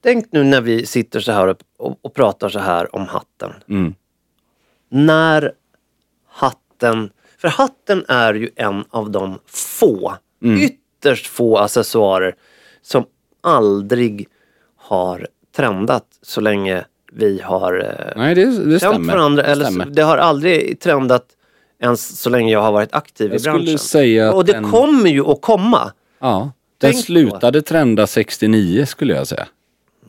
Speaker 1: tänk nu när vi sitter så här och, och, pratar så här om hatten.
Speaker 2: Mm.
Speaker 1: När hatten, för hatten är ju en av de få,
Speaker 2: Mm.
Speaker 1: ytterst få accessoarer som aldrig har trendat så länge vi har eh,
Speaker 2: Nej, det, det
Speaker 1: känt varandra.
Speaker 2: det
Speaker 1: eller
Speaker 2: stämmer.
Speaker 1: det har aldrig trendat ens så länge jag har varit aktiv
Speaker 2: Jag
Speaker 1: i branschen.
Speaker 2: skulle säga att
Speaker 1: och det
Speaker 2: den-
Speaker 1: kommer ju att komma.
Speaker 2: Ja, den
Speaker 1: Tänk på.
Speaker 2: slutade trenda 69 skulle jag säga.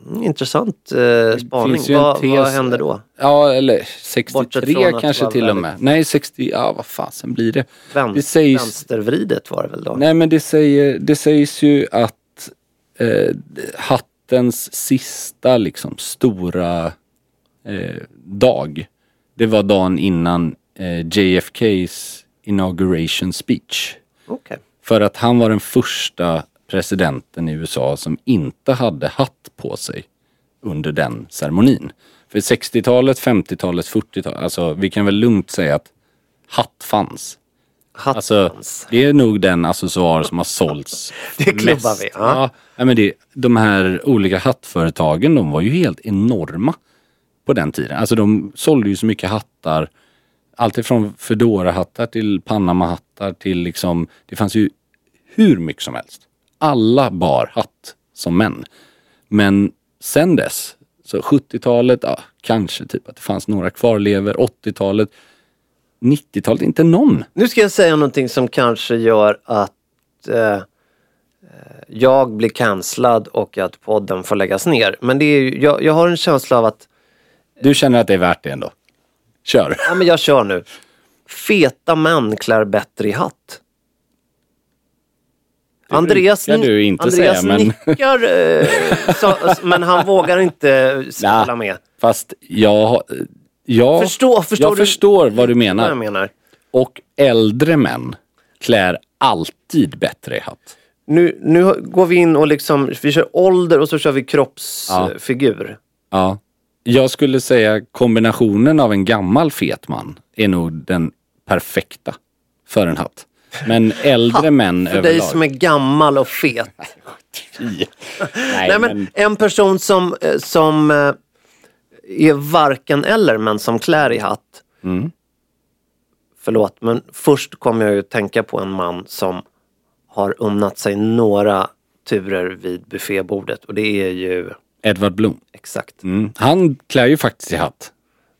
Speaker 1: Mm, Intressant eh, spaning. Vad,
Speaker 2: tes-
Speaker 1: vad hände då?
Speaker 2: Ja, eller
Speaker 1: Bortsett
Speaker 2: 63
Speaker 1: från att det
Speaker 2: kanske till och
Speaker 1: väldigt-
Speaker 2: med. Nej, 60, ja vad fasen blir det?
Speaker 1: Vän,
Speaker 2: det sägs,
Speaker 1: Vänstervridet var det väl då?
Speaker 2: nej men det, säger, det sägs ju att eh, hattens sista liksom stora eh, dag, det var dagen innan eh, JFKs inauguration speech.
Speaker 1: Okej.
Speaker 2: För att han var den första presidenten i USA som inte hade hatt på sig under den ceremonin. För 60-talet, 50-talet, 40-talet, alltså vi kan väl lugnt säga att hatt fanns. Alltså,
Speaker 1: Hattans.
Speaker 2: det är nog den accessoar som har sålts <laughs>
Speaker 1: Det klubbar
Speaker 2: mest.
Speaker 1: vi, ja.
Speaker 2: Ja, men det, de här olika hattföretagen, de var ju helt enorma på den tiden. Alltså de sålde ju så mycket hattar. Allt ifrån Fedora-hattar till Panama-hattar till liksom, det fanns ju hur mycket som helst. Alla bar hatt som män. Men sen dess, så 70-talet, ja, kanske typ att det fanns några kvarlever, 80-talet, 90-talet, inte någon.
Speaker 1: Nu ska jag säga någonting som kanske gör att eh, jag blir cancellad och att podden får läggas ner. Men det är ju, jag, jag har en känsla av att,
Speaker 2: Du känner att det är värt det ändå? Kör.
Speaker 1: ja men jag kör nu. Feta män klär bättre i hatt.
Speaker 2: Det
Speaker 1: Andreas,
Speaker 2: du inte
Speaker 1: Andreas
Speaker 2: säga, men-
Speaker 1: nickar, eh, <laughs> så, men han vågar inte spela med.
Speaker 2: Fast jag, jag,
Speaker 1: Förstå, förstår
Speaker 2: jag
Speaker 1: du
Speaker 2: förstår vad du
Speaker 1: vad
Speaker 2: menar.
Speaker 1: jag menar?
Speaker 2: Och äldre män klär alltid bättre i hatt.
Speaker 1: Nu, nu går vi in och liksom, vi kör ålder och så kör vi kroppsfigur.
Speaker 2: Ja. Jag skulle säga kombinationen av en gammal fet man är nog den perfekta för en hatt. Men äldre män
Speaker 1: För
Speaker 2: överlag.
Speaker 1: dig som är gammal och fet. <laughs>
Speaker 2: Nej,
Speaker 1: Nej, men en person som, eh, som eh, är varken eller men som klär i hatt.
Speaker 2: Mm.
Speaker 1: Förlåt, men först kommer jag ju tänka på en man som har unnat sig några turer vid buffébordet och det är ju
Speaker 2: Edvard Blom.
Speaker 1: exakt.
Speaker 2: Mm. Han klär ju faktiskt i hatt.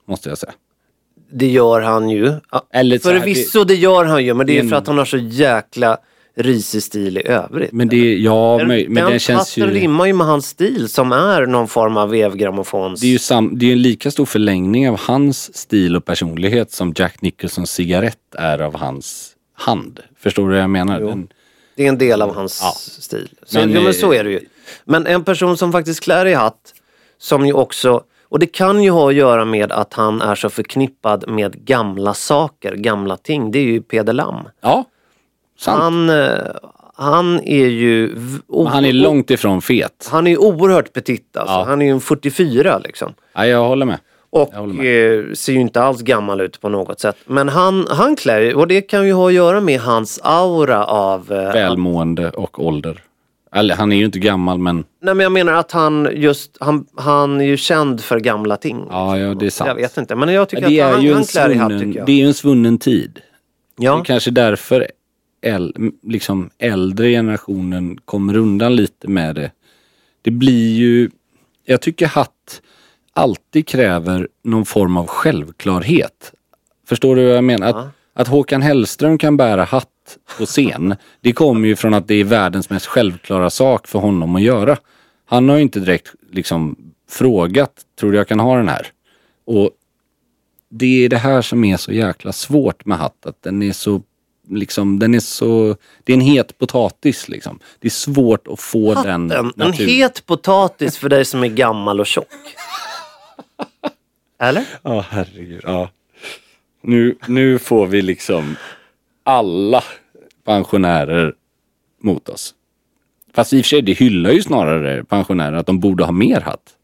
Speaker 2: Måste jag säga.
Speaker 1: Det gör han ju.
Speaker 2: Eller så här,
Speaker 1: Förvisso det gör han ju men det är
Speaker 2: är
Speaker 1: för att han har så jäkla risig stil i övrigt.
Speaker 2: Men det, ja,
Speaker 1: Den-
Speaker 2: men, men
Speaker 1: den
Speaker 2: det känns ju...
Speaker 1: rimmar ju med hans stil som är någon form av vevgrammofons...
Speaker 2: Det är ju sam, det är en lika stor förlängning av hans stil och personlighet som Jack Nicholsons cigarett är av hans hand. Förstår du vad jag menar? Den,
Speaker 1: Det är en del av hans
Speaker 2: Ja.
Speaker 1: stil. Så,
Speaker 2: Men,
Speaker 1: men, ja, men
Speaker 2: eh,
Speaker 1: så är det ju. Men en person som faktiskt klär i hatt, som ju också, och det kan ju ha att göra med att han är så förknippad med gamla saker, gamla ting. Det är ju Peder Lam.
Speaker 2: ja, sant.
Speaker 1: Han, eh, han är ju...
Speaker 2: Men han är långt ifrån fet.
Speaker 1: Han är oerhört petit alltså.
Speaker 2: Ja.
Speaker 1: Han är ju en 44 liksom.
Speaker 2: Ja, jag håller med.
Speaker 1: Och eh, ser ju inte alls gammal ut på något sätt. Men han, han klär ju, och det kan ju ha att göra med hans aura av... eh,
Speaker 2: Välmående och ålder. Eller han är ju inte gammal men
Speaker 1: Nej men jag menar att han just, han, han är ju känd för gamla ting.
Speaker 2: ja, ja det är sant.
Speaker 1: Jag vet inte, men jag tycker
Speaker 2: Ja, det
Speaker 1: att han, han klär i hatt tycker jag.
Speaker 2: det är ju en svunnen tid. Det
Speaker 1: ja.
Speaker 2: är kanske därför äl, liksom äldre generationen kommer undan lite med det. Det blir ju, jag tycker hatt alltid kräver någon form av självklarhet. Förstår du vad jag menar? Att, att Håkan Hellström kan bära hatt på scen, det kommer ju från att det är världens mest självklara sak för honom att göra. Han har ju inte direkt liksom frågat, tror du jag kan ha den här? Och det är det här som är så jäkla svårt med hatt. Att den är så, liksom, den är så, det är en het potatis liksom. Det är svårt att få den
Speaker 1: En, en
Speaker 2: natur-
Speaker 1: het potatis för dig som är gammal och tjock. Eller?
Speaker 2: Ja, herregud. Ja. Nu, nu får vi liksom alla pensionärer mot oss. Fast i och för sig, det hyllar ju snarare pensionärer att de borde ha mer hatt.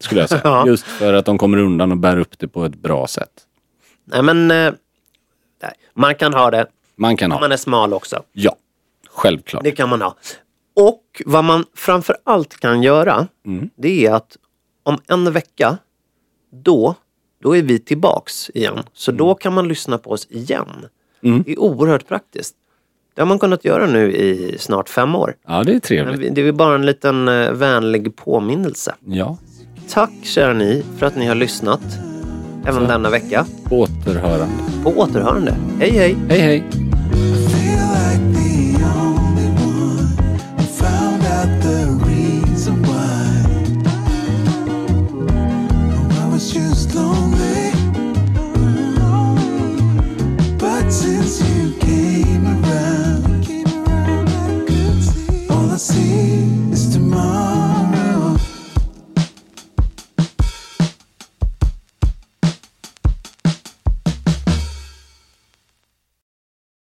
Speaker 2: Skulle jag säga. <laughs>
Speaker 1: Ja.
Speaker 2: Just för att de kommer undan och bär upp det på ett bra sätt.
Speaker 1: Nej men, eh, nej, man kan ha det.
Speaker 2: Man kan ha.
Speaker 1: Man är smal också.
Speaker 2: Ja, självklart.
Speaker 1: Det kan man ha. Och vad man framför allt kan göra,
Speaker 2: Mm.
Speaker 1: det är att om en vecka, då, då är vi tillbaks igen. Så
Speaker 2: Mm.
Speaker 1: då kan man lyssna på oss igen. Det är oerhört praktiskt. Det har man kunnat göra nu i snart fem år.
Speaker 2: Ja, det är trevligt.
Speaker 1: det är bara en liten eh, vänlig påminnelse.
Speaker 2: Ja,
Speaker 1: Tack kära ni för att ni har lyssnat. Även denna vecka.
Speaker 2: på återhörande.
Speaker 1: På återhörande. Hej hej!
Speaker 2: Hej hej!